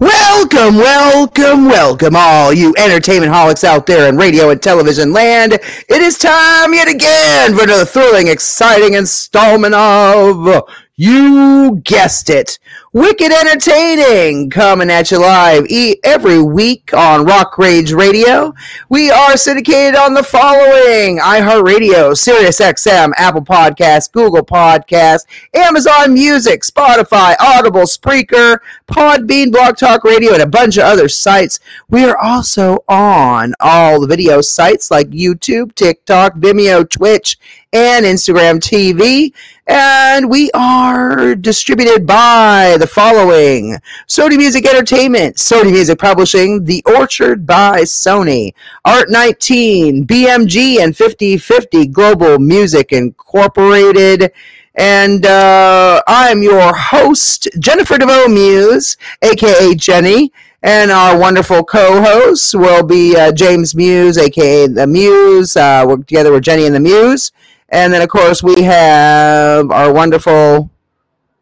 Welcome, welcome, welcome, all you entertainment holics out there in radio and television land. It is time yet again for another thrilling, exciting installment of you guessed it. Wicked entertaining coming at you live every week on Rock Rage Radio. We are syndicated on the following iHeartRadio, SiriusXM, Apple Podcast, Google Podcast, Amazon Music, Spotify, Audible, Spreaker, Podbean, Blog Talk Radio, and a bunch of other sites. We are also on all the video sites like YouTube, TikTok, Vimeo, Twitch, and Instagram TV. And we are distributed by the following Sony Music Entertainment, Sony Music Publishing, The Orchard by Sony, Art 19, BMG, and 5050 Global Music Incorporated. And uh, I'm your host, Jennifer DeVoe Muse, aka Jenny. And our wonderful co-hosts will be uh, James Muse, aka the Muse. Uh, we're together with Jenny and the Muse. And then, of course, we have our wonderful,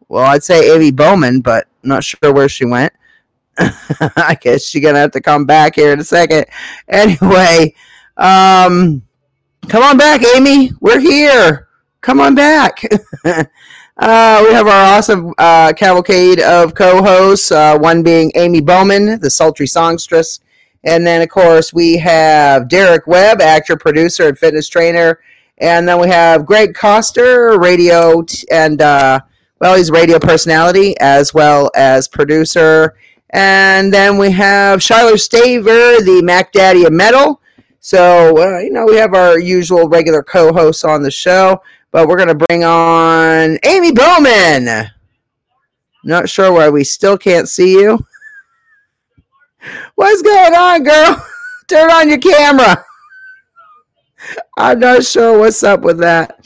well, I'd say Amy Bowman, but not sure where she went. I guess she's going to have to come back here in a second. Anyway, um, come on back, Amy. We're here. Come on back. Uh, we have our awesome uh, cavalcade of co-hosts. Uh, one being Amy Bowman, the sultry songstress, and then of course we have Derek Webb, actor, producer, and fitness trainer, and then we have Greg Coster, radio t- and uh, well, he's radio personality as well as producer, and then we have Shiler Staver, the Mac Daddy of Metal. So uh, you know we have our usual regular co-hosts on the show but we're going to bring on Amy Bowman. Not sure why we still can't see you. What's going on, girl? Turn on your camera. I'm not sure what's up with that.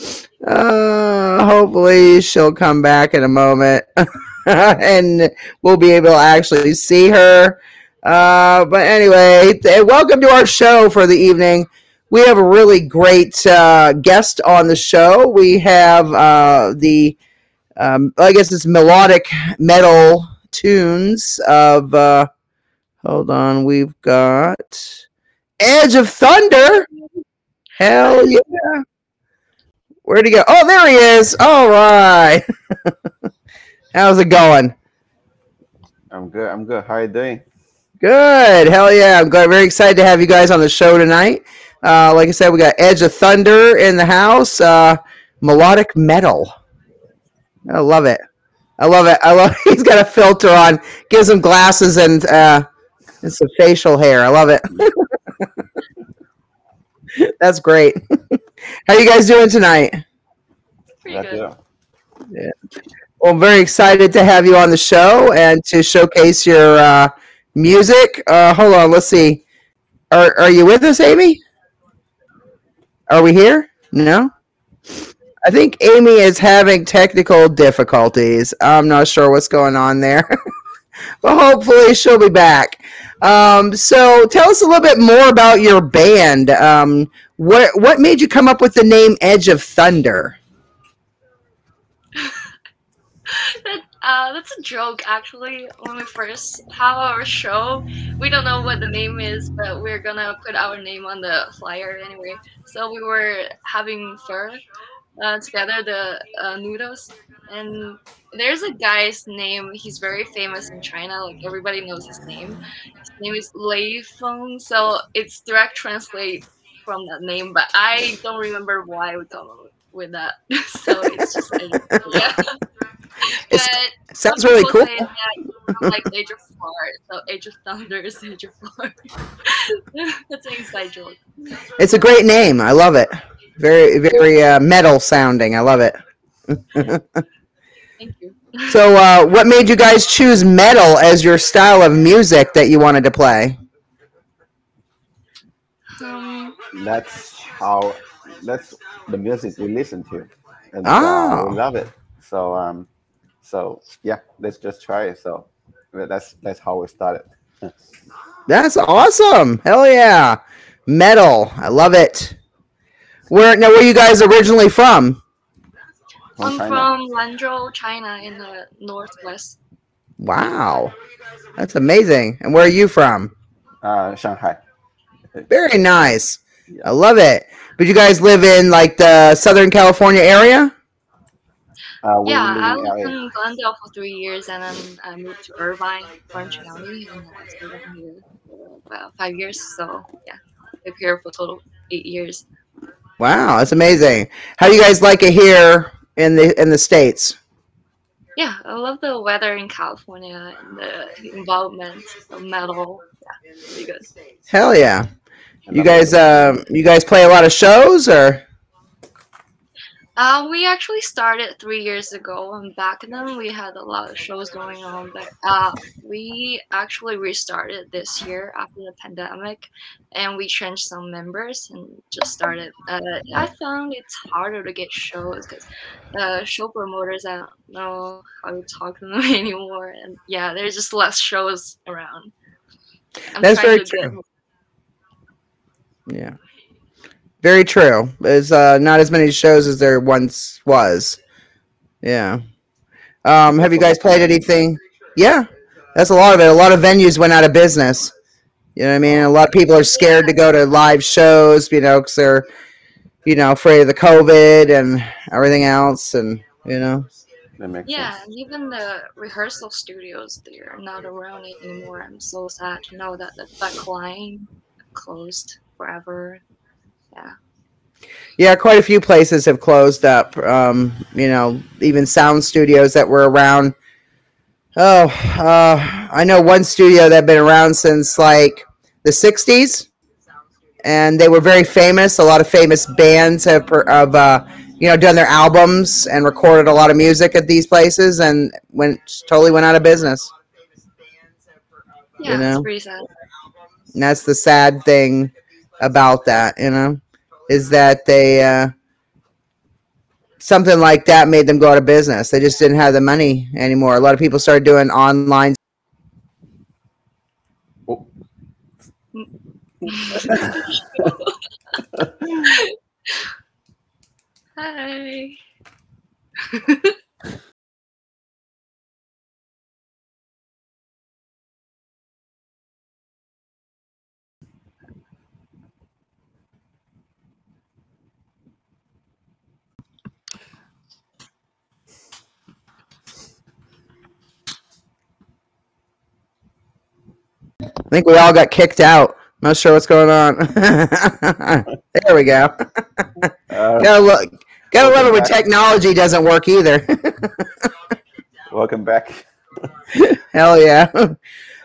Uh, hopefully, she'll come back in a moment and we'll be able to actually see her. Uh, but anyway, th- welcome to our show for the evening we have a really great uh, guest on the show. We have uh, the, um, I guess it's melodic metal tunes of, uh, hold on, we've got Edge of Thunder. Hell yeah. Where'd he go? Oh, there he is. All right. How's it going? I'm good. I'm good. How you doing? Good. Hell yeah. I'm glad, very excited to have you guys on the show tonight. Uh, like I said, we got Edge of Thunder in the house. Uh, melodic metal. I love it. I love it. I love. He's got a filter on. Gives him glasses and uh, and some facial hair. I love it. That's great. How you guys doing tonight? Pretty good. Yeah. Well, I'm very excited to have you on the show and to showcase your uh, music. Uh, hold on, let's see. Are Are you with us, Amy? Are we here? No. I think Amy is having technical difficulties. I'm not sure what's going on there, but hopefully she'll be back. Um, so tell us a little bit more about your band. Um, what what made you come up with the name Edge of Thunder? Uh, that's a joke, actually. When we first have our show, we don't know what the name is, but we're gonna put our name on the flyer anyway. So we were having fur uh, together, the uh, noodles, and there's a guy's name. He's very famous in China. Like everybody knows his name. His name is Lei Feng. So it's direct translate from that name, but I don't remember why we come up with that. so it's just like, yeah. But sounds really cool. say that from, like Age of Four, so Age of Thunder is Age of Four. That's an inside joke. It's a great name. I love it. Very, very uh, metal sounding. I love it. Thank you. So, uh, what made you guys choose metal as your style of music that you wanted to play? Um, That's how. That's the music we listen to, and uh, Oh. we love it. So um, so yeah, let's just try it. So that's that's how we started. That's awesome. Hell yeah. Metal. I love it. Where now where you guys originally from? From I'm China. from Lanzhou, China, in the northwest. Wow. That's amazing. And where are you from? Uh, Shanghai. Very nice. I love it. But you guys live in like the Southern California area? Uh, Yeah, I lived LA. in Glendale for three years, and then I moved to Irvine, Orange County, and I stayed here for about five years. So yeah, I live here for total eight years. Wow, that's amazing. How do you guys like it here in the in the states? Yeah, I love the weather in California and the environment, the metal. Yeah. Hell yeah. You guys um you guys play a lot of shows or Uh, we actually started three years ago, and back then we had a lot of shows going on. But uh, we actually restarted this year after the pandemic, and we changed some members and just started. Uh, I found it's harder to get shows because uh, show promoters I don't know how to talk to them anymore, and yeah, there's just less shows around. I'm That's very to get true. Yeah. Very true. There's uh, not as many shows as there once was. Yeah. Um, have you guys played anything? Yeah. That's a lot of it. A lot of venues went out of business. You know what I mean? A lot of people are scared to go to live shows, you know, because they're, you know, afraid of the COVID and everything else. And, you know, That makes Yeah, sense. even the rehearsal studios, they're not around anymore. I'm so sad to know that the back line closed forever. Yeah. Yeah, quite a few places have closed up. Um, you know, even sound studios that were around. Oh, uh, I know one studio that had been around since like the '60s, and they were very famous. A lot of famous bands have, uh, you know, done their albums and recorded a lot of music at these places, and went totally went out of business. Yeah, know? it's pretty sad. And that's the sad thing about that, you know, is that they uh, something like that made them go out of business. They just didn't have the money anymore. A lot of people started doing online. Hi. I think we all got kicked out. Not sure what's going on. there we go. Uh, gotta look. Gotta love it when technology doesn't work either. welcome back. Hell yeah.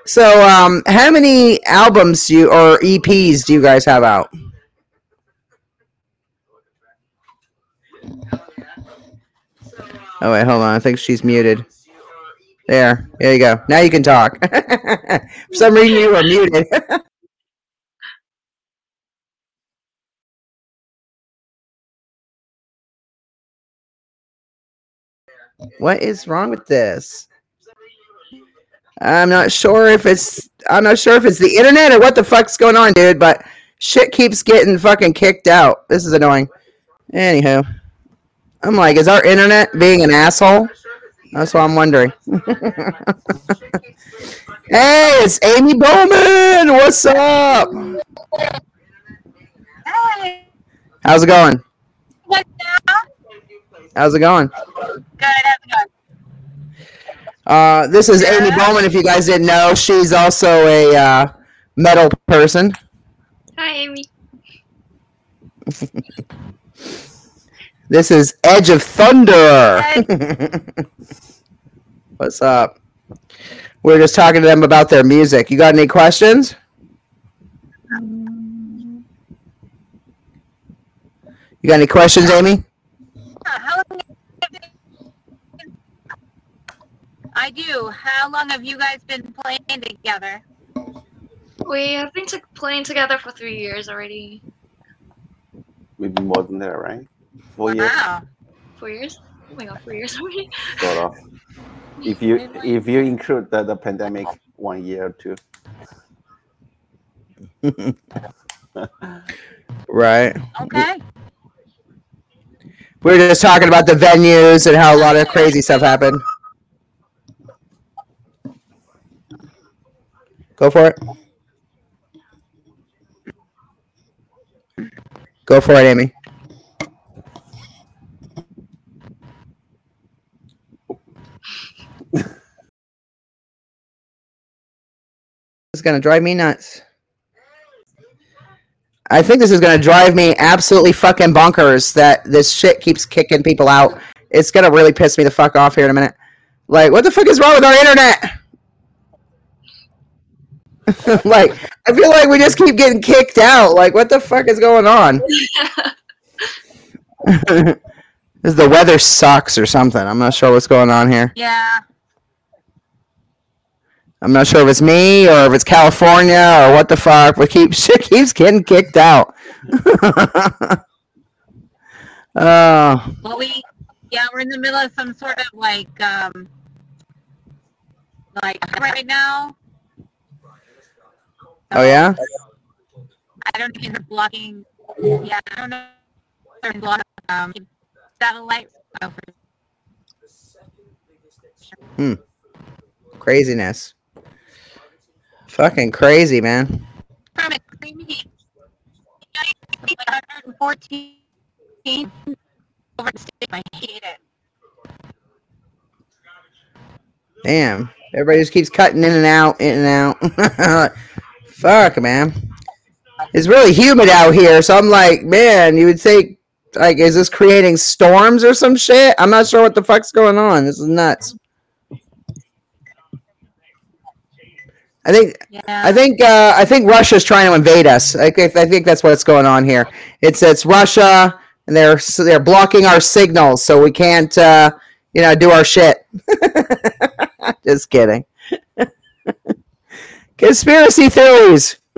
So, um, how many albums do you or EPs do you guys have out? Oh wait, hold on. I think she's muted. There, there you go. Now you can talk. For some reason, you were muted. what is wrong with this? I'm not sure if it's I'm not sure if it's the internet or what the fuck's going on, dude, but shit keeps getting fucking kicked out. This is annoying. Anywho. I'm like, is our internet being an asshole? That's what I'm wondering. hey, it's Amy Bowman. What's up? Hey, How's it going? what now? How's it going? Good, how's it going? Uh, this is Amy Bowman. If you guys didn't know, she's also a uh, metal person. Hi, Amy. This is Edge of Thunder. What's up? We are just talking to them about their music. You got any questions? You got any questions, Amy? I do. How long have you guys been playing together? We have been to- playing together for three years already. Maybe more than that, right? Four years, Four years? Oh my god, four years already. sort of. If you if you include the, the pandemic, one year or two. Right. Okay. We were just talking about the venues and how a lot of crazy stuff happened. Go for it. Go for it, Amy. It's gonna drive me nuts. I think this is gonna drive me absolutely fucking bonkers that this shit keeps kicking people out. It's gonna really piss me the fuck off here in a minute. Like, what the fuck is wrong with our internet? like, I feel like we just keep getting kicked out. Like, what the fuck is going on? Is the weather sucks or something? I'm not sure what's going on here. Yeah. I'm not sure if it's me or if it's California or what the fuck, but keeps keeps getting kicked out. Oh, Well, we, yeah, we're in the middle of some sort of like, um, like right now. oh yeah. I don't if they're blocking. Yeah, I don't know. They're blocking um, satellite. uh, Hmm. Craziness. Fucking crazy, man. From a creamy, 114 over the state. I hate it. Damn. Everybody just keeps cutting in and out, in and out. Fuck, man. It's really humid out here, so I'm like, man, you would think, like, is this creating storms or some shit? I'm not sure what the fuck's going on. This is nuts. I think Yeah. I think uh, I think Russia's trying to invade us. I, think- I think that's what's going on here. It's it's Russia, and they're so they're blocking our signals, so we can't uh, you know do our shit. Just kidding. Conspiracy theories.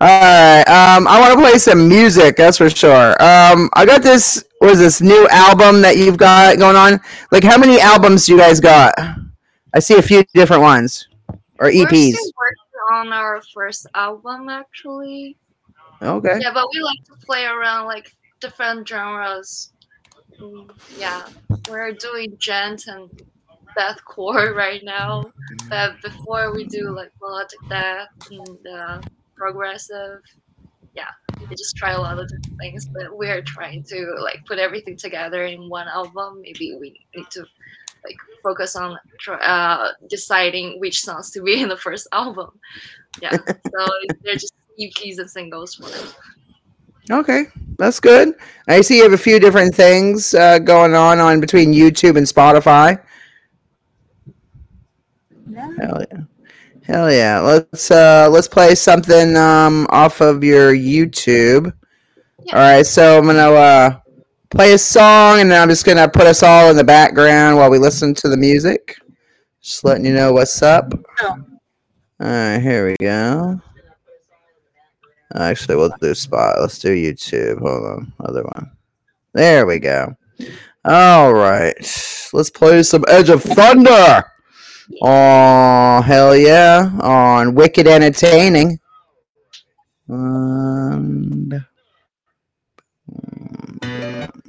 All right. Um, I want to play some music. That's for sure. Um, I got this. Was this new album that you've got going on? Like, how many albums do you guys got? I see a few different ones or E We're EPs. still working on our first album, actually. Okay. Yeah, but we like to play around like different genres. Yeah, we're doing djent and deathcore right now. But before we do like melodic death and uh, progressive. Yeah, we just try a lot of different things, but we're trying to like put everything together in one album. Maybe we need to like focus on uh, deciding which songs to be in the first album. Yeah, so they're just EPs and singles for now. Okay, that's good. I see you have a few different things uh, going on on between YouTube and Spotify. Hell yeah. Hell yeah. Let's uh let's play something um off of your YouTube. All right, so I'm gonna uh play a song and then I'm just gonna put us all in the background while we listen to the music. Just letting you know what's up. All right, here we go. Actually, we'll do spot. Let's do YouTube. Hold on, other one. There we go. All right, let's play some Edge of Thunder. Oh, hell yeah. On Wicked Entertaining. And...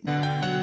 Yeah.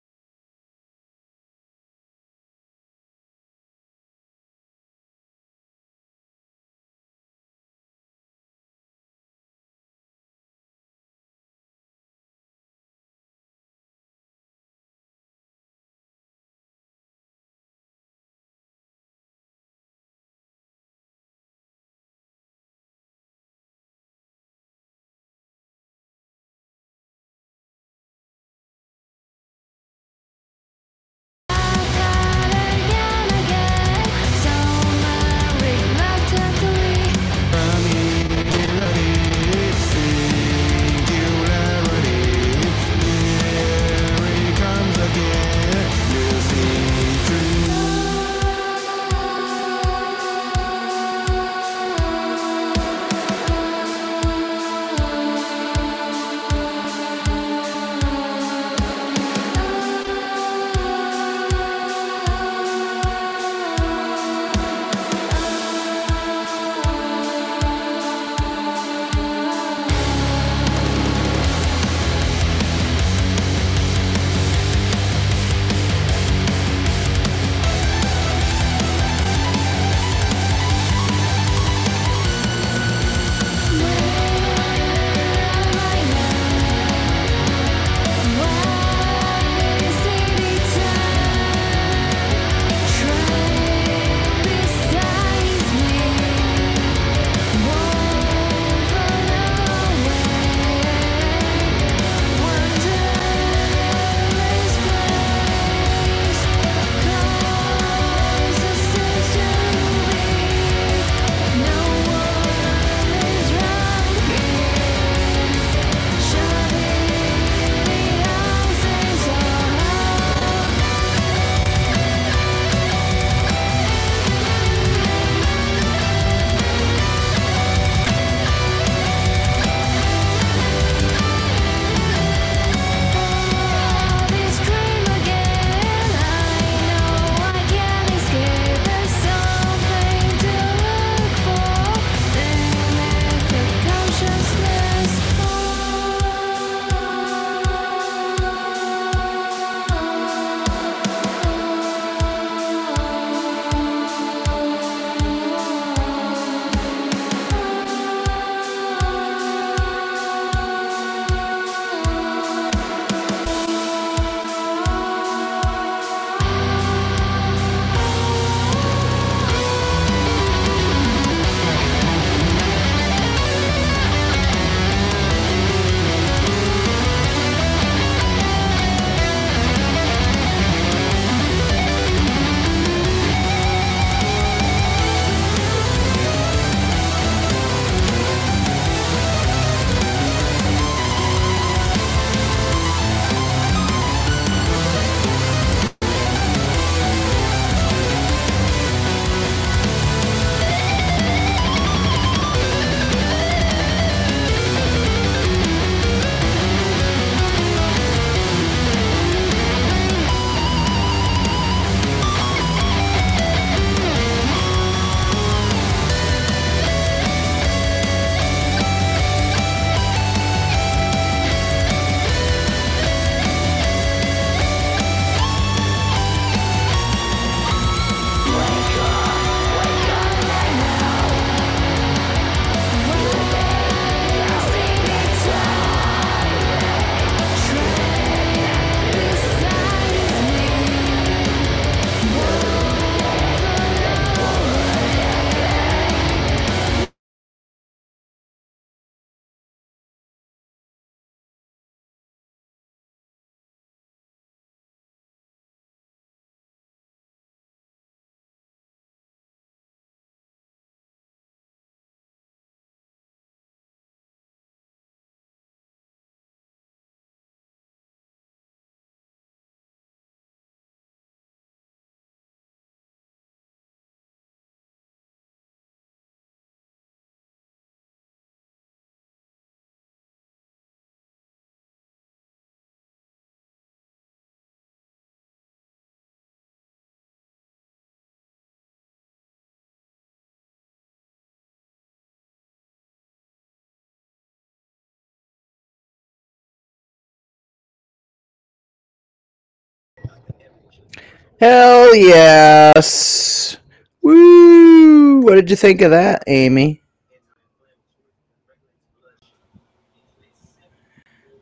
Hell yes. Woo! What did you think of that, Amy?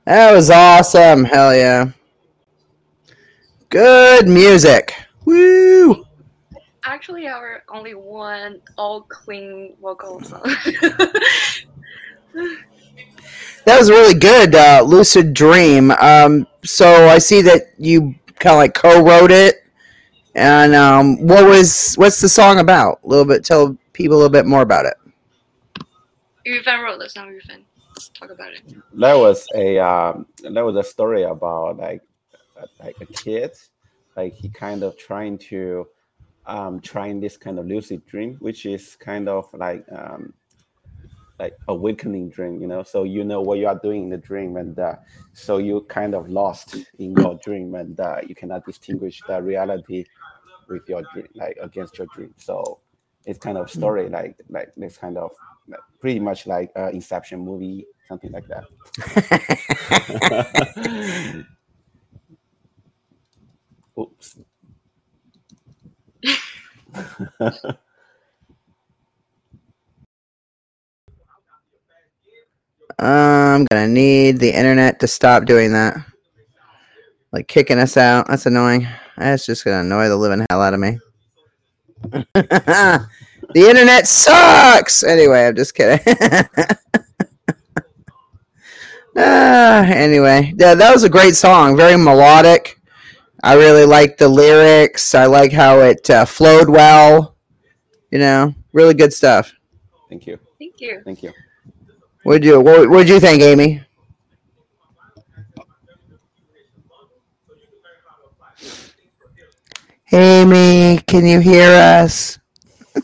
That was awesome. Hell yeah. Good music. Woo! Actually, our only one all clean vocal song. That was really good, uh, Lucid Dream. Um, so I see that you kind of like co-wrote it, and um, what was what's the song about? A little bit, tell people a little bit more about it. Yufan wrote the song. Yufan, let's talk about it. that was a um, that was a story about like uh, like a kid like he kind of trying to um trying this kind of lucid dream which is kind of like um like awakening dream you know so you know what you are doing in the dream and uh, so you kind of lost in your dream and uh, you cannot distinguish the reality with your dream like against your dream so it's kind of story like like this kind of like, pretty much like uh, inception movie something like that Oops. I'm gonna need the internet to stop doing that. Like kicking us out. That's annoying. That's just gonna annoy the living hell out of me. the internet sucks. Anyway, I'm just kidding. Ah, anyway, yeah, that was a great song. Very melodic. I really like the lyrics. I like how it uh, flowed well. You know, really good stuff. thank you Thank you. thank you What'd you what would you think, Amy? Amy, can you hear us?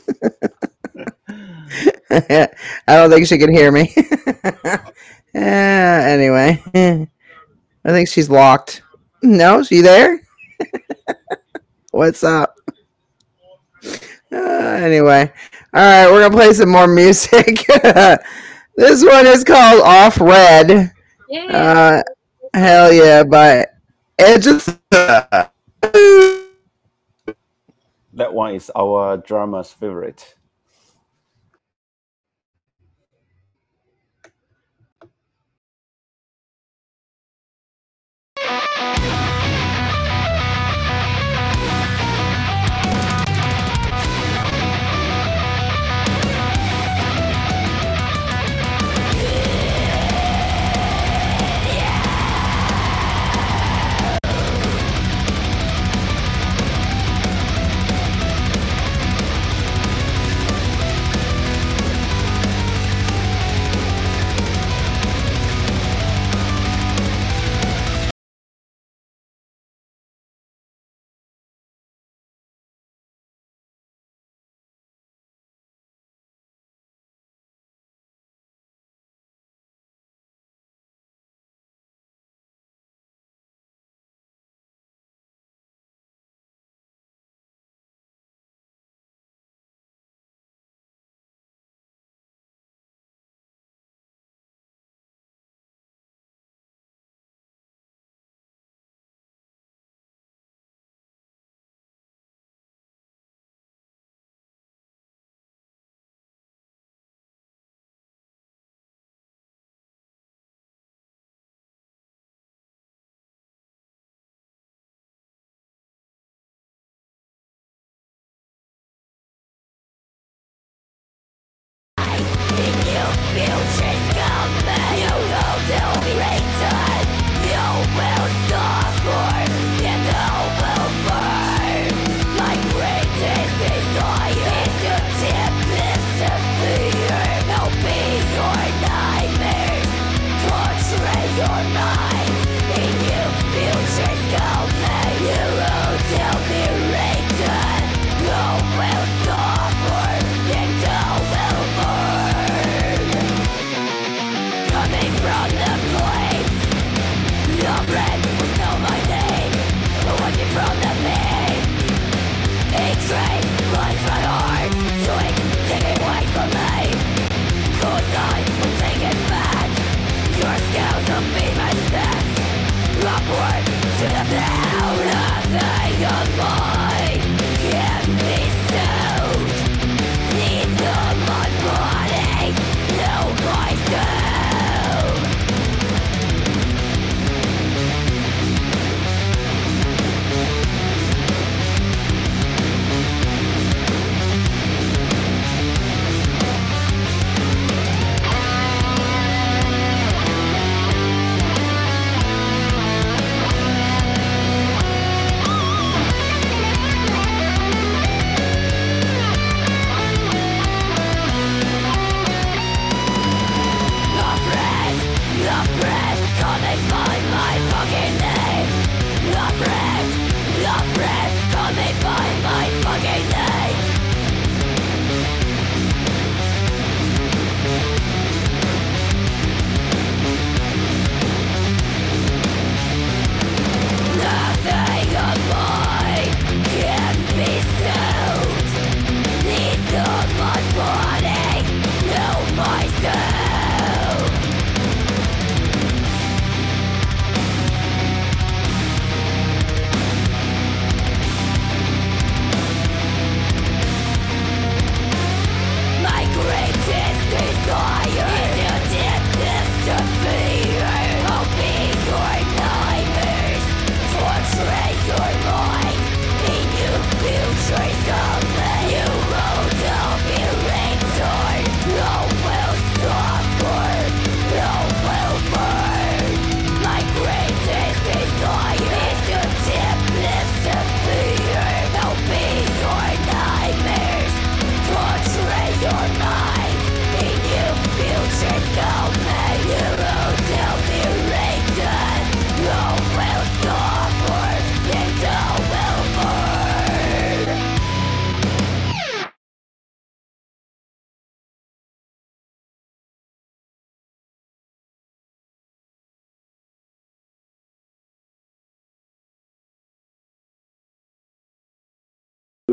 I don't think she can hear me. uh, anyway, I think she's locked. No, she there? What's up? Uh, anyway, all right, we're gonna play some more music. this one is called Off Red. Yeah. Uh, hell yeah, but it just. That one is our drummer's favorite Upward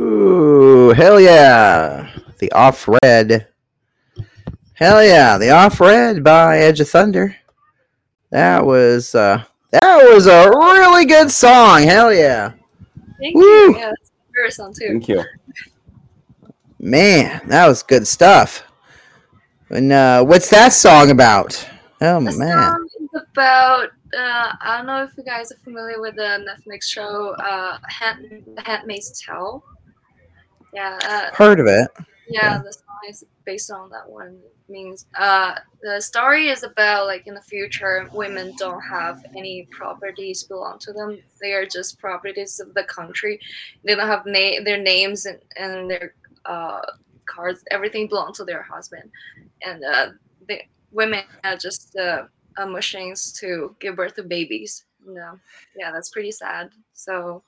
Ooh, hell yeah. The Off Red. Hell yeah, the Off Red by Edge of Thunder. That was uh that was a really good song. Hell yeah. Thank Woo! you. Yeah, it's a favorite song too. Thank you. Man, that was good stuff. And uh what's that song about? Oh The man. song is about uh, I don't know if you guys are familiar with the Netflix show uh, Hand, The Handmaid's Tale. Yeah, uh, Heard of it. yeah, the song is based on that one. means uh, the story is about like in the future, women don't have any properties belong to them. They are just properties of the country. They don't have na- their names and, and their uh, cards. Everything belongs to their husband, and uh, the women are just uh, uh, machines to give birth to babies. No, yeah, that's pretty sad. So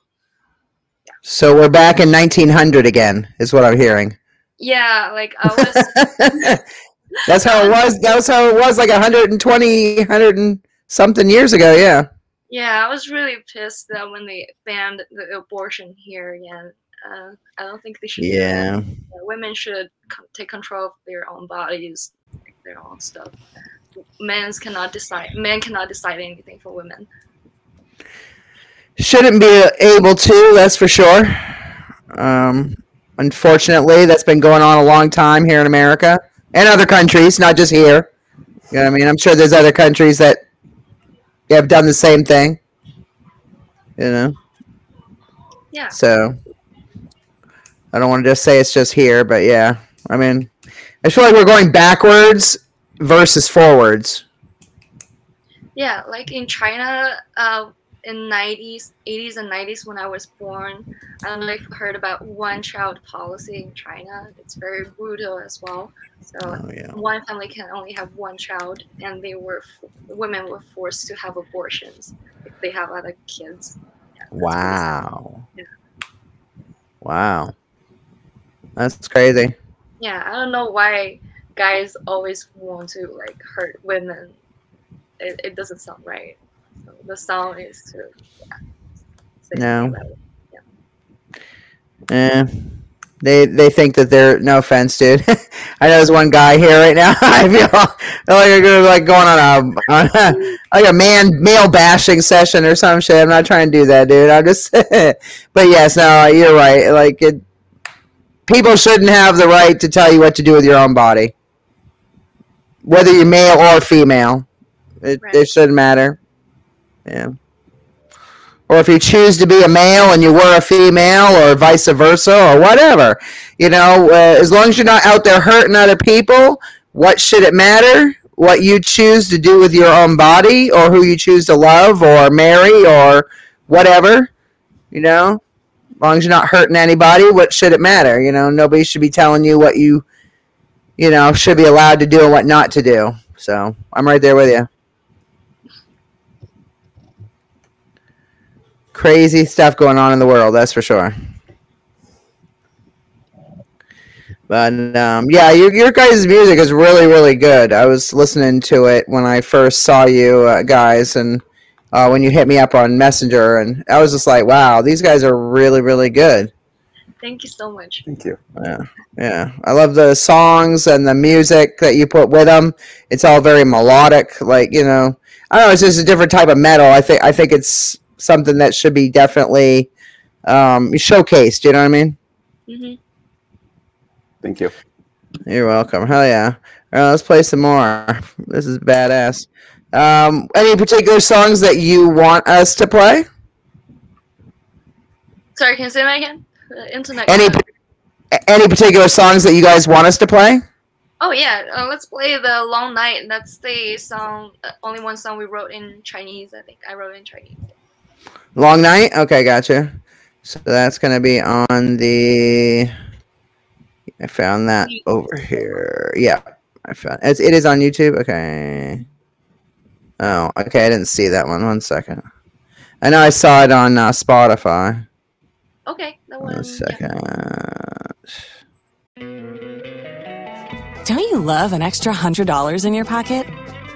So we're back in 1900 again, is what I'm hearing. yeah, like I was. That's how it was. That was how it was like 120, 100 and something years ago. Yeah. Yeah, I was really pissed that when they banned the abortion here again. Uh, I don't think they should. Yeah. Women should take control of their own bodies, their own stuff. Men cannot decide. Men cannot decide anything for women. Shouldn't be able to, that's for sure. Um, unfortunately, that's been going on a long time here in America and other countries, not just here. You know what I mean? I'm sure there's other countries that have done the same thing. You know? Yeah. So I don't want to just say it's just here, but yeah. I mean, I feel like we're going backwards versus forwards. Yeah, like in China, uh, in 90s, 80s, and 90s when I was born, I don't know if you heard about one child policy in China. It's very brutal as well. So Oh, yeah. one family can only have one child, and they were women were forced to have abortions if they have other kids. Wow. Yeah. Wow. That's crazy. Yeah, I don't know why guys always want to like hurt women. It, it doesn't sound right. So the song is to yeah, No. it. Eh. They they think that they're no offense, dude. I know there's one guy here right now. I feel, feel like you're like going on a, on a like a man male bashing session or some shit. I'm not trying to do that, dude. I'm just but yes, no, you're right. Like it people shouldn't have the right to tell you what to do with your own body. Whether you're male or female. It it shouldn't matter. Yeah. Or if you choose to be a male and you were a female, or vice versa, or whatever, you know, uh, as long as you're not out there hurting other people, what should it matter? What you choose to do with your own body, or who you choose to love, or marry, or whatever, you know, as long as you're not hurting anybody, what should it matter? You know, nobody should be telling you what you, you know, should be allowed to do and what not to do. So I'm right there with you. Crazy stuff going on in the world, that's for sure. But um, yeah, your, your guys' music is really, really good. I was listening to it when I first saw you uh, guys, and uh, when you hit me up on Messenger, and I was just like, wow, these guys are really, really good. Thank you so much. Thank you. Yeah, yeah. I love the songs and the music that you put with them. It's all very melodic, like you know. I don't know. It's just a different type of metal. I think. I think it's something that should be definitely um, showcased. You know what I mean? hmm Thank you. You're welcome. Hell yeah. All right, let's play some more. This is badass. Um, any particular songs that you want us to play? Sorry, can you say that again? The internet. Any cut. any particular songs that you guys want us to play? Oh yeah, uh, let's play the Long Night. That's the song, uh, only one song we wrote in Chinese. I think I wrote in Chinese. Long night. Okay, gotcha. So that's gonna be on the. I found that over here. Yeah, I found it's, it is on YouTube. Okay. Oh, okay. I didn't see that one. One second. I know I saw it on uh, Spotify. Okay, that one. One second. Don't you love an extra $100 in your pocket?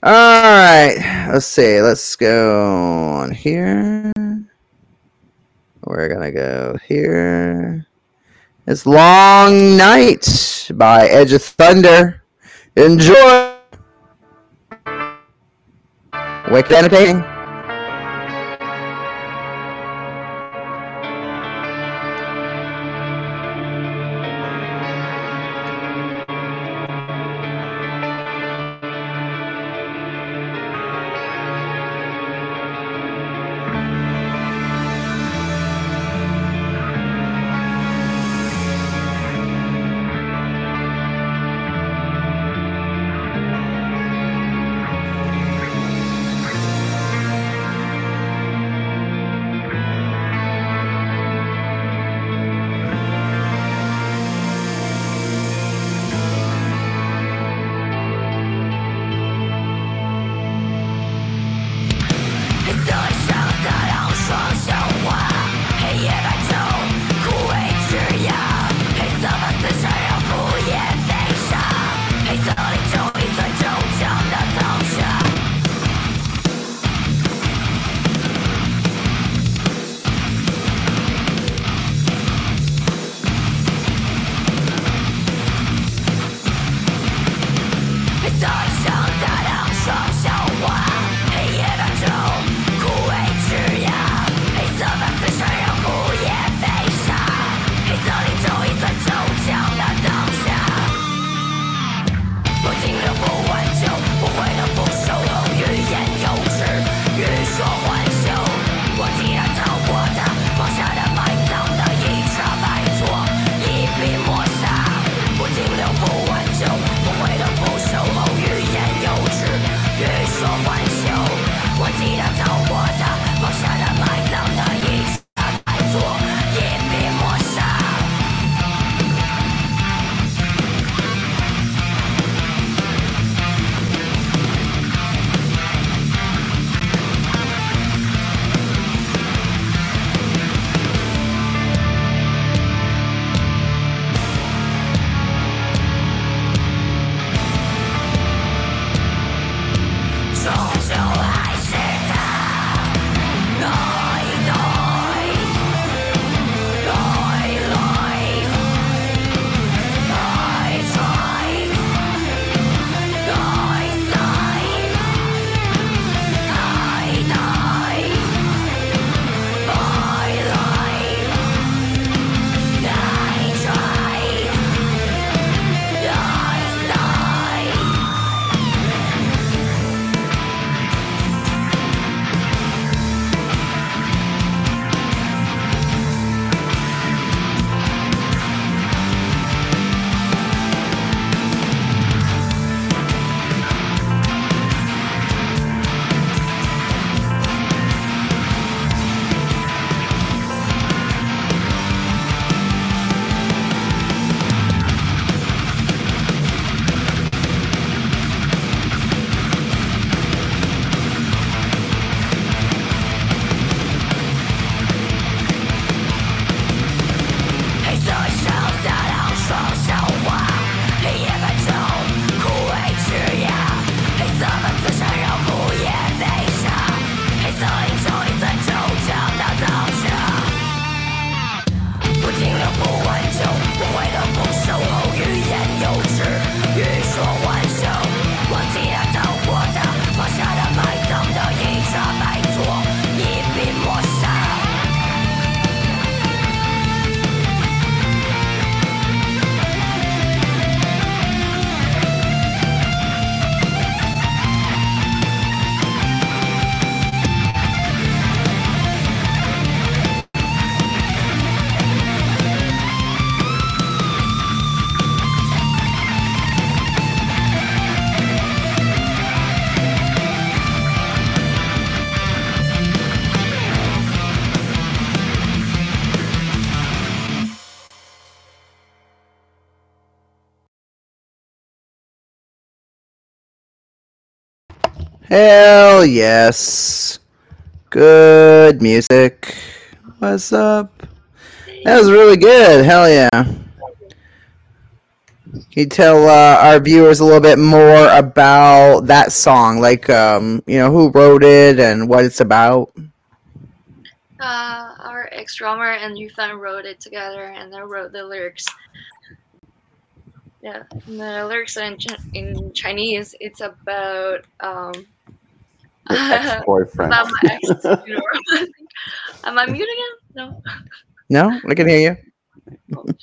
All right. Let's see. Let's go on here. We're to go here. It's Long Night by Edge of Thunder. Enjoy. Wicked entertaining. Hell yes. Good music. What's up? That was really good. Hell yeah. Can you tell uh, our viewers a little bit more about that song? Like, um, you know, who wrote it and what it's about? Uh, our ex drummer and Yufan wrote it together, and they wrote the lyrics. Yeah, and the lyrics are in, Ch- in Chinese. It's about um. Ex-boyfriend. about my ex. you know. Am I mute again? No. No, I can hear you.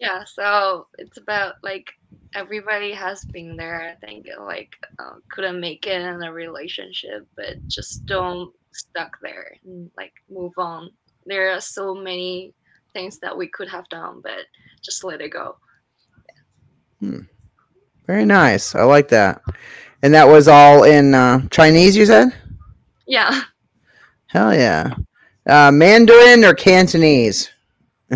Yeah, so it's about like everybody has been there. I think like uh, couldn't make it in a relationship, but just don't stuck there and like move on. There are so many things that we could have done, but just let it go. Hmm. Very nice. I like that. And that was all in uh, Chinese, you said? Yeah, Hell yeah. Uh, Mandarin or Cantonese?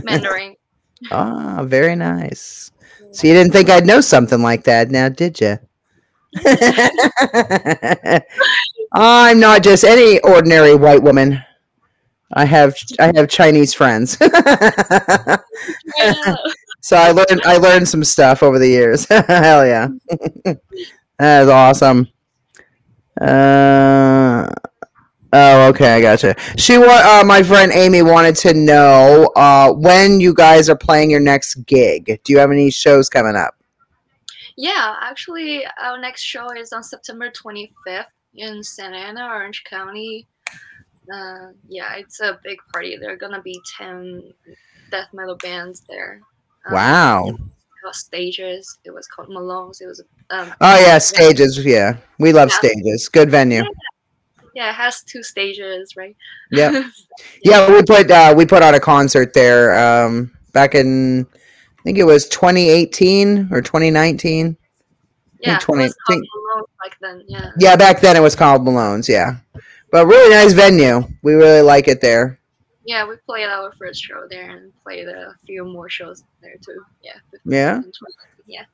Mandarin. Ah, very nice. So you didn't think I'd know something like that, now did you? I'm not just any ordinary white woman. I have I have Chinese friends. So I learned I learned some stuff over the years. Hell yeah. that is awesome. Uh Oh, okay, I gotcha. She wa- uh, my friend Amy wanted to know uh, when you guys are playing your next gig. Do you have any shows coming up? Yeah, actually, our next show is on September 25th in Santa Ana, Orange County. Uh, yeah, it's a big party. There are gonna be 10 death metal bands there. Um, Wow. stages. It was called Malone's. It was. Um, Oh yeah, stages. Yeah, we love Yeah. stages. Good venue. Yeah, it has two stages, right? Yep. Yeah, we put uh, we put on a concert there um, back in I think it was 2018 or 2019. yeah, 20 it called Malone back then. Yeah. Yeah, back then it was called Malone's. Yeah, but really nice venue. We really like it there. Yeah, we played our first show there and played a few more shows there too. Yeah. Yeah? Yeah.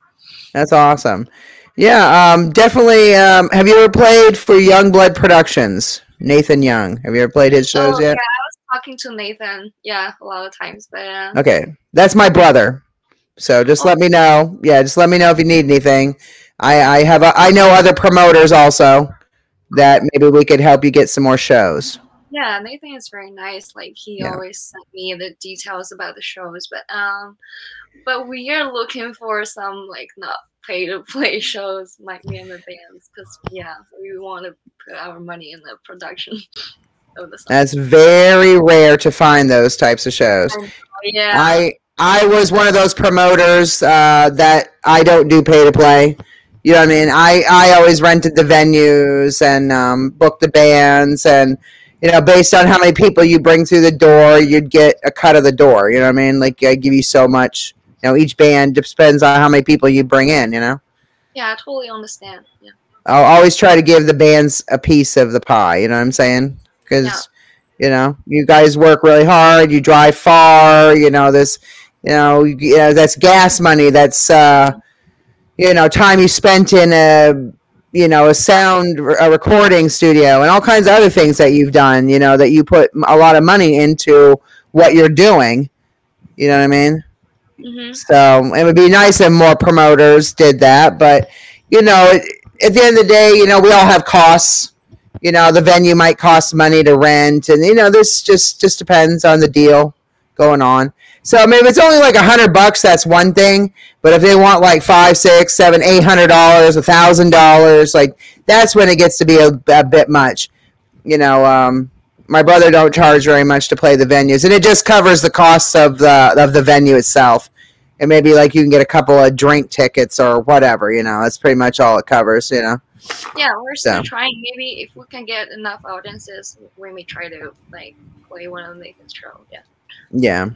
That's awesome. Yeah, um, definitely. Um, have you ever played for Youngblood Productions? Nathan Young. Have you ever played his shows oh, yet? Yeah, I was talking to Nathan. Yeah, a lot of times, but uh, Okay, that's my brother. So just let me know. Yeah, just let me know if you need anything. I I have a, I know other promoters also that maybe we could help you get some more shows. Yeah, Nathan is very nice. Like he Yeah. always sent me the details about the shows, but um, but we are looking for some like not pay to play shows, like me and the bands, because yeah, we want to put our money in the production of the song. That's very rare to find those types of shows. yeah, I I was one of those promoters uh, that I don't do pay to play. You know what I mean? I, I always rented the venues and um, booked the bands, and you know, based on how many people you bring through the door, you'd get a cut of the door. You know what I mean? Like I give you so much. You know, each band depends on how many people you bring in. You know, yeah, I totally understand. Yeah, I'll always try to give the bands a piece of the pie. You know what I'm saying? Because you know, you guys work really hard. You drive far. You know this. You know, you know that's gas money. That's uh, you know time you spent in a you know a sound a recording studio and all kinds of other things that you've done. You know that you put a lot of money into what you're doing. You know what I mean? Mm-hmm. So it would be nice if more promoters did that. But you know, at the end of the day, you know, we all have costs. You know, the venue might cost money to rent, and you know, this just just depends on the deal going on. So I mean, if it's only like a hundred bucks, that's one thing. But if they want like five, six, seven, eight hundred dollars, a thousand dollars, like that's when it gets to be a, a bit much. You know, um, my brother don't charge very much to play the venues, and it just covers the costs of the of the venue itself. And maybe like you can get a couple of drink tickets or whatever. You know, that's pretty much all it covers. You know. yeah, we're still So. trying. Maybe if we can get enough audiences, we may try to like play one of Nathan's show. Yeah. Yeah.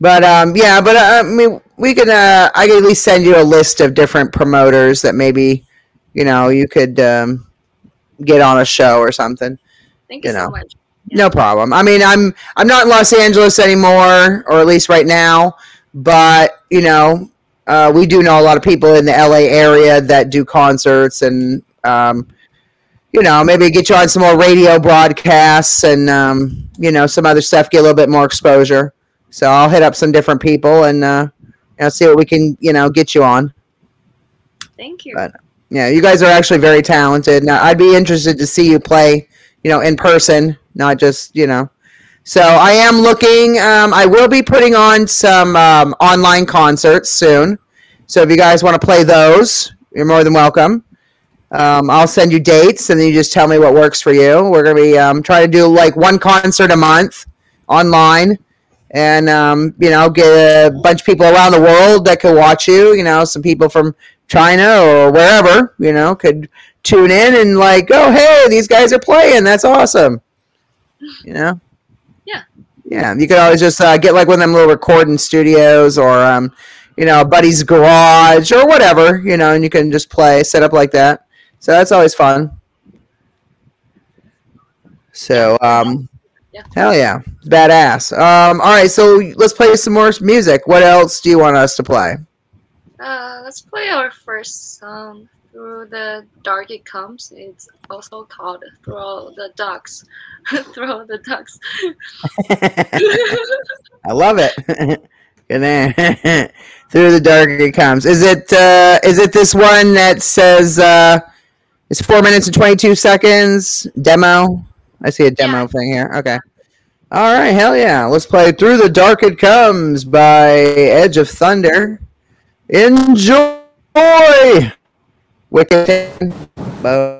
But um yeah, but uh, I mean we can uh I can at least send you a list of different promoters that maybe you know you could um get on a show or something. Thank you, You so know. much. No problem. I mean, I'm I'm not in Los Angeles anymore or at least right now, but you know, uh, we do know a lot of people in the LA area that do concerts and um you know, maybe get you on some more radio broadcasts and um, you know some other stuff, get a little bit more exposure. So I'll hit up some different people and uh, you know, see what we can you know get you on. Thank you. But yeah, you guys are actually very talented. Now, I'd be interested to see you play, you know, in person, not just you know. So I am looking. Um, I will be putting on some um, online concerts soon. So if you guys want to play those, you're more than welcome. Um, I'll send you dates, and then you just tell me what works for you. We're gonna be um, trying to do like one concert a month online, and um, you know, get a bunch of people around the world that could watch you. You know, some people from China or wherever, you know, could tune in and like, oh, hey, these guys are playing. That's awesome. You know. Yeah. Yeah, you could always just uh, get like one of them little recording studios or, um, you know, a buddy's garage or whatever, you know, and you can just play, set up like that. So that's always fun. So, um, hell yeah, badass. Um, all right, so let's play some more music. What else do you want us to play? Uh, let's play our first song, Through the Dark It Comes. It's also called Throw the Ducks. Throw the Ducks. I love it. Good man. Through the dark it comes. Is it uh, is it this one that says uh, it's four minutes and twenty two seconds demo? I see a demo thing here. Okay. All right, hell yeah. Let's play Through the Dark It Comes by Edge of Thunder. Enjoy! Wicked. Bo-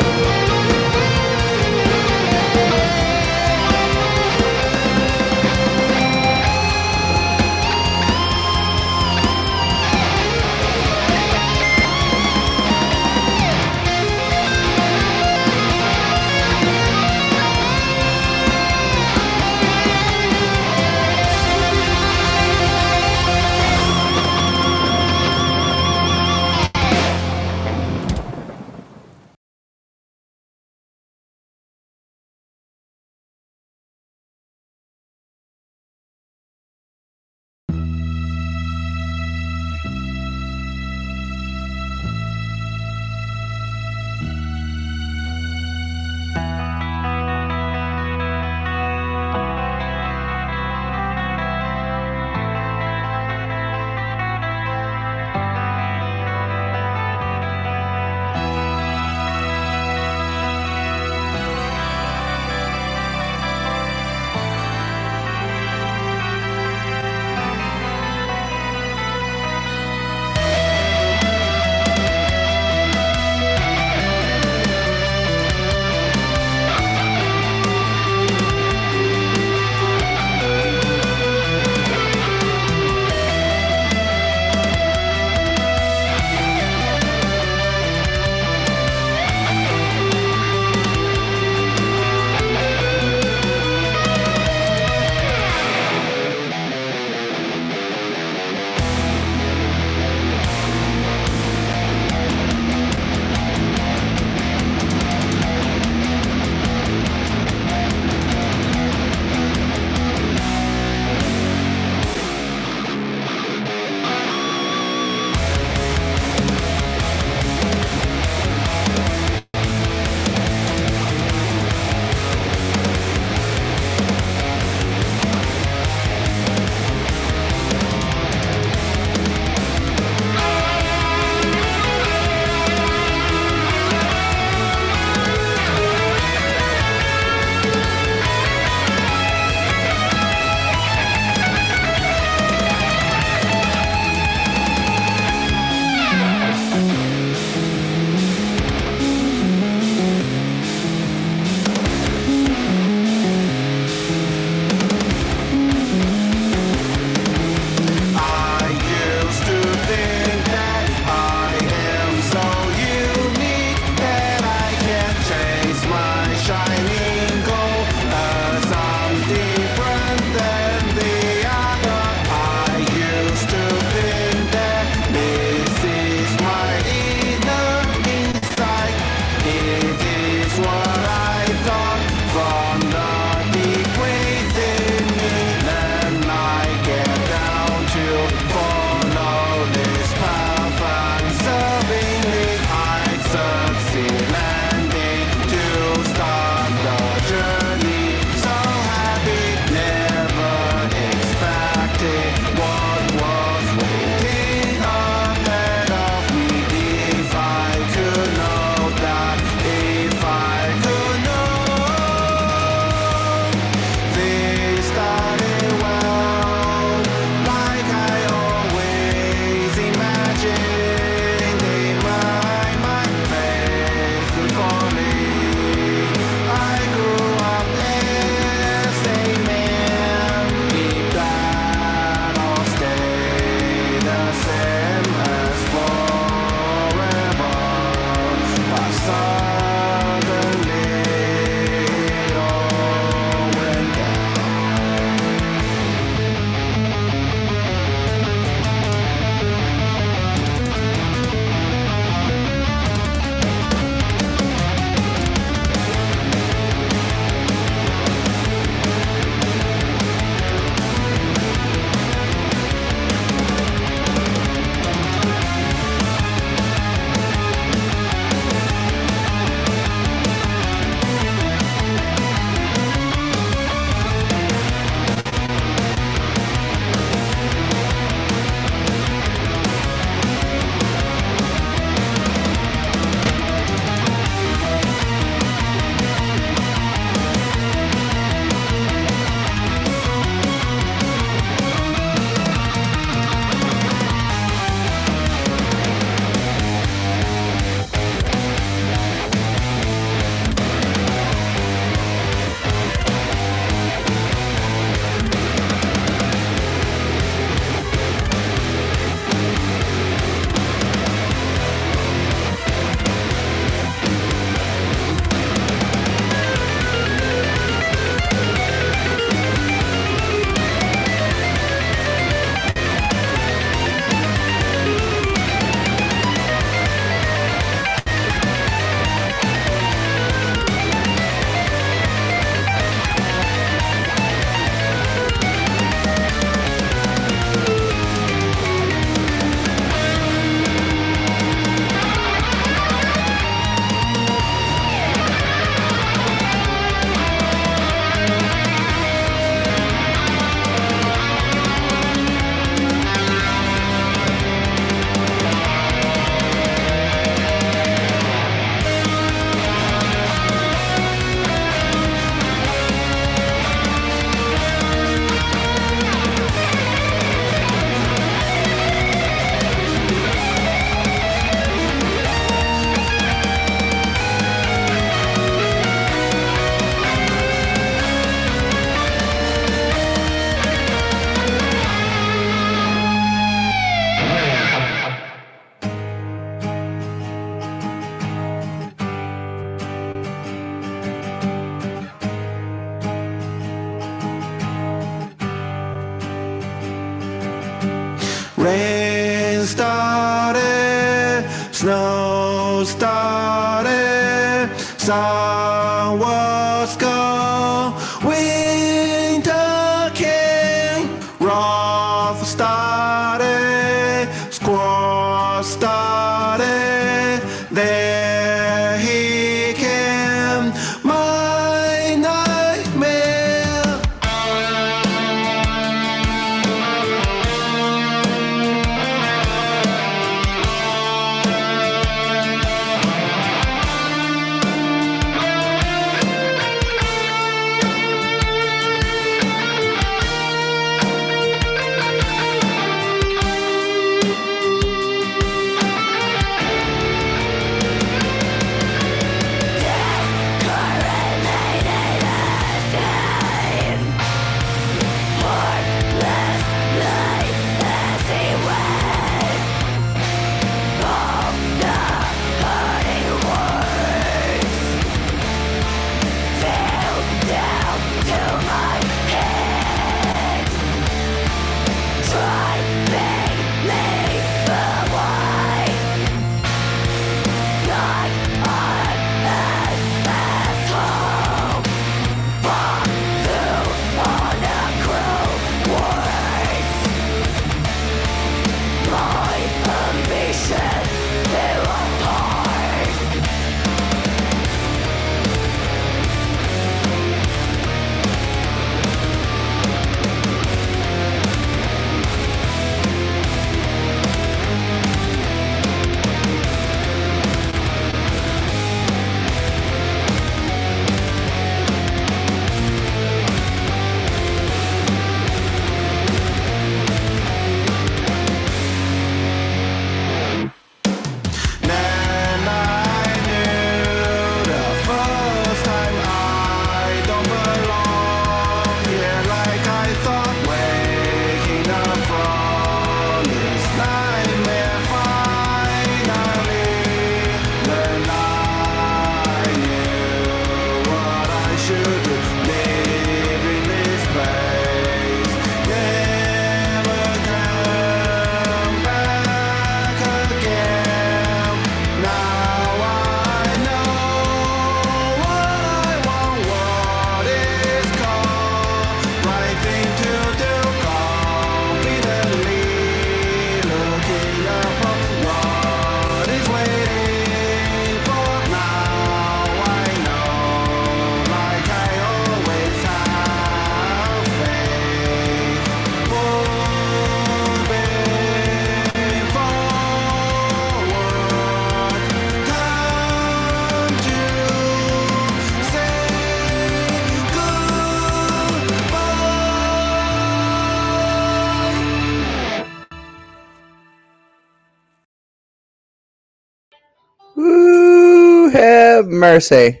mercy.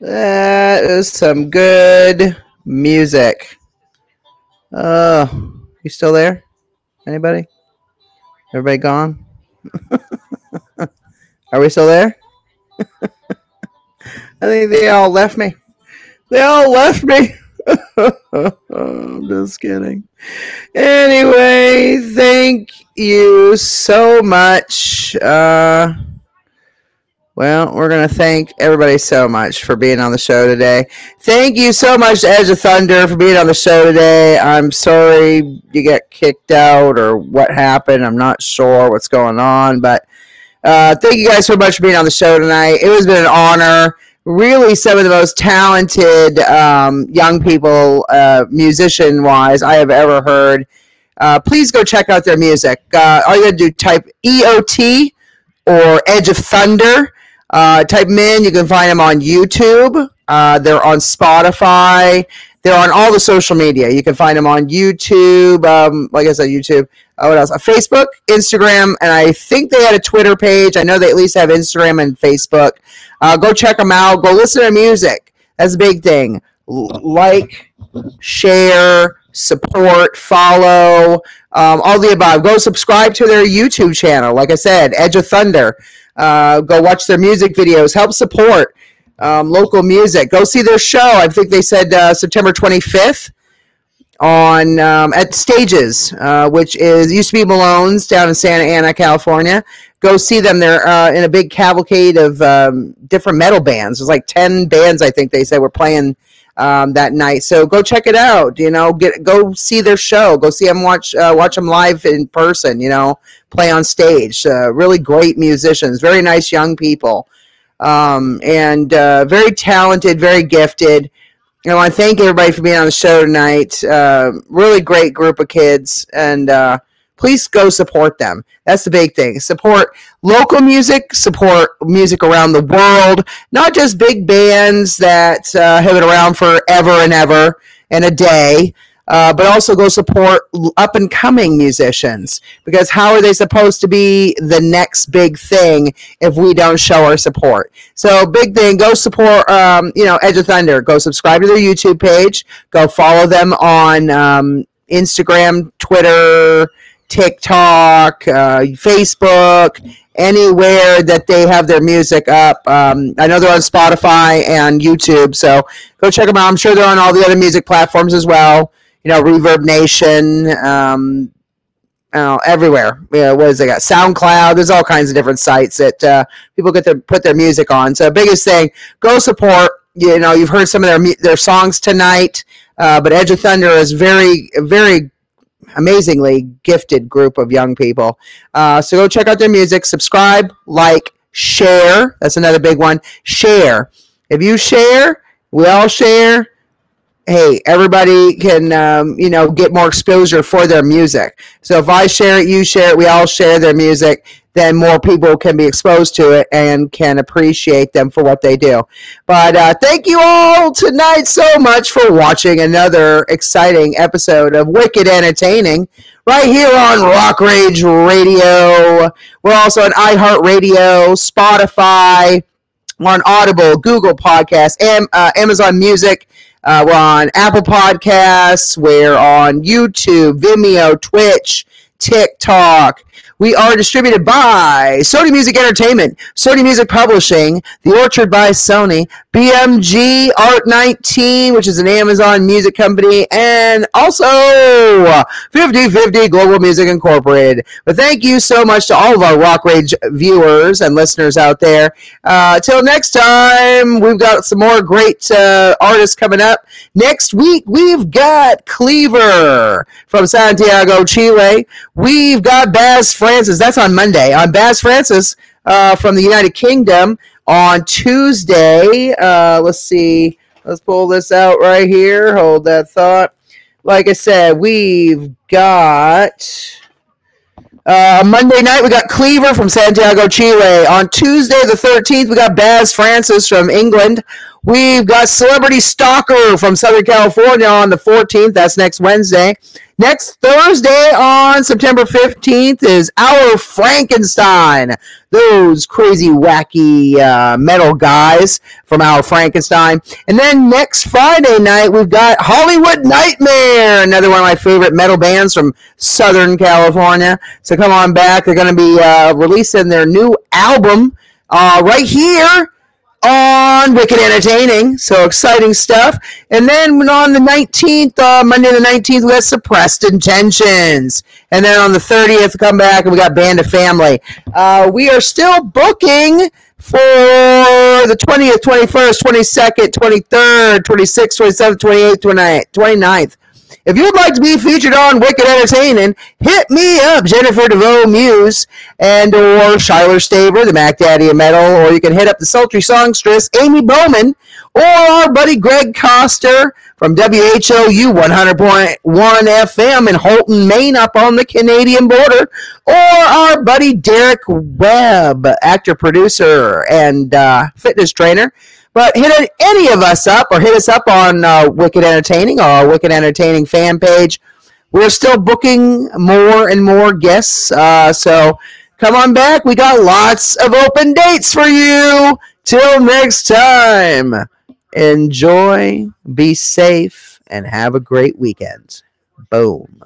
That is some good music. Uh, you still there? Anybody? Everybody gone? Are we still there? I think they all left me. They all left me. I'm just kidding. Anyway, thank you so much. Uh, well, we're going to thank everybody so much for being on the show today. Thank you so much, Edge of Thunder, for being on the show today. I'm sorry you got kicked out or what happened. I'm not sure what's going on, but uh, thank you guys so much for being on the show tonight. It has been an honor. Really, some of the most talented um, young people, uh, musician wise, I have ever heard. Uh, please go check out their music. Uh, all you got to do type EOT or Edge of Thunder. Uh, type them in. You can find them on YouTube. Uh, they're on Spotify. They're on all the social media. You can find them on YouTube. Um, like I said, YouTube. Uh, what else? Uh, Facebook, Instagram, and I think they had a Twitter page. I know they at least have Instagram and Facebook. Uh, go check them out. Go listen to music. That's a big thing. L- like, share, support, follow, um, all the above. Go subscribe to their YouTube channel. Like I said, Edge of Thunder. Uh, go watch their music videos. Help support um, local music. Go see their show. I think they said uh, September 25th on um, at Stages, uh, which is used to be Malone's down in Santa Ana, California. Go see them. They're uh, in a big cavalcade of um, different metal bands. There's like ten bands, I think they said were playing um, that night. So go check it out. You know, get go see their show. Go see them watch uh, watch them live in person. You know, play on stage. Uh, really great musicians. Very nice young people, um, and uh, very talented, very gifted. I want to thank everybody for being on the show tonight. Uh, really great group of kids, and uh, please go support them. That's the big thing. Support local music, support music around the world, not just big bands that uh, have been around forever and ever and a day. Uh, but also go support up and coming musicians because how are they supposed to be the next big thing if we don't show our support? So big thing, go support um, you know Edge of Thunder. Go subscribe to their YouTube page. Go follow them on um, Instagram, Twitter, TikTok, uh, Facebook, anywhere that they have their music up. Um, I know they're on Spotify and YouTube, so go check them out. I'm sure they're on all the other music platforms as well. You know, Reverb Nation, um, know, everywhere. Yeah, what is it got? SoundCloud. There's all kinds of different sites that uh, people get to put their music on. So biggest thing, go support. You know, you've heard some of their their songs tonight, uh, but Edge of Thunder is very very amazingly gifted group of young people. Uh, so go check out their music, subscribe, like, share. That's another big one. Share. If you share, we all share. Hey, everybody can um, you know get more exposure for their music. So if I share it, you share it, we all share their music. Then more people can be exposed to it and can appreciate them for what they do. But uh, thank you all tonight so much for watching another exciting episode of Wicked Entertaining right here on Rock Rage Radio. We're also on iHeartRadio, Spotify, on Audible, Google Podcasts, Am- uh, Amazon Music. Uh, we're on Apple Podcasts. We're on YouTube, Vimeo, Twitch, TikTok. We are distributed by Sony Music Entertainment, Sony Music Publishing, The Orchard by Sony, BMG Art 19, which is an Amazon music company, and also 5050 Global Music Incorporated. But thank you so much to all of our Rock Rage viewers and listeners out there. Uh, till next time, we've got some more great uh, artists coming up. Next week, we've got Cleaver from Santiago, Chile. We've got Baz Francis. That's on Monday. On Baz Francis uh, from the United Kingdom on Tuesday. Uh, let's see. Let's pull this out right here. Hold that thought. Like I said, we've got. Uh, Monday night, we got Cleaver from Santiago, Chile. On Tuesday, the 13th, we got Baz Francis from England. We've got Celebrity Stalker from Southern California on the 14th. That's next Wednesday. Next Thursday on September 15th is Our Frankenstein. Those crazy, wacky uh, metal guys from Our Frankenstein. And then next Friday night, we've got Hollywood Nightmare, another one of my favorite metal bands from Southern California. So come on back. They're going to be uh, releasing their new album uh, right here on Wicked Entertaining. So exciting stuff. And then on the 19th, uh, Monday the 19th, we got Suppressed Intentions. And then on the 30th, come back and we got Band of Family. Uh, we are still booking for the 20th, 21st, 22nd, 23rd, 26th, 27th, 28th, 29th, 29th. If you'd like to be featured on Wicked Entertaining, hit me up, Jennifer DeVoe Muse, and or Shiler Staver, the Mac Daddy of Metal, or you can hit up the sultry songstress Amy Bowman, or our buddy Greg Coster from WHOU 100.1 FM in Houlton, Maine, up on the Canadian border, or our buddy Derek Webb, actor, producer, and uh, fitness trainer. But hit any of us up or hit us up on uh, Wicked Entertaining or our Wicked Entertaining fan page. We're still booking more and more guests. Uh, so come on back. We got lots of open dates for you. Till next time, enjoy, be safe, and have a great weekend. Boom.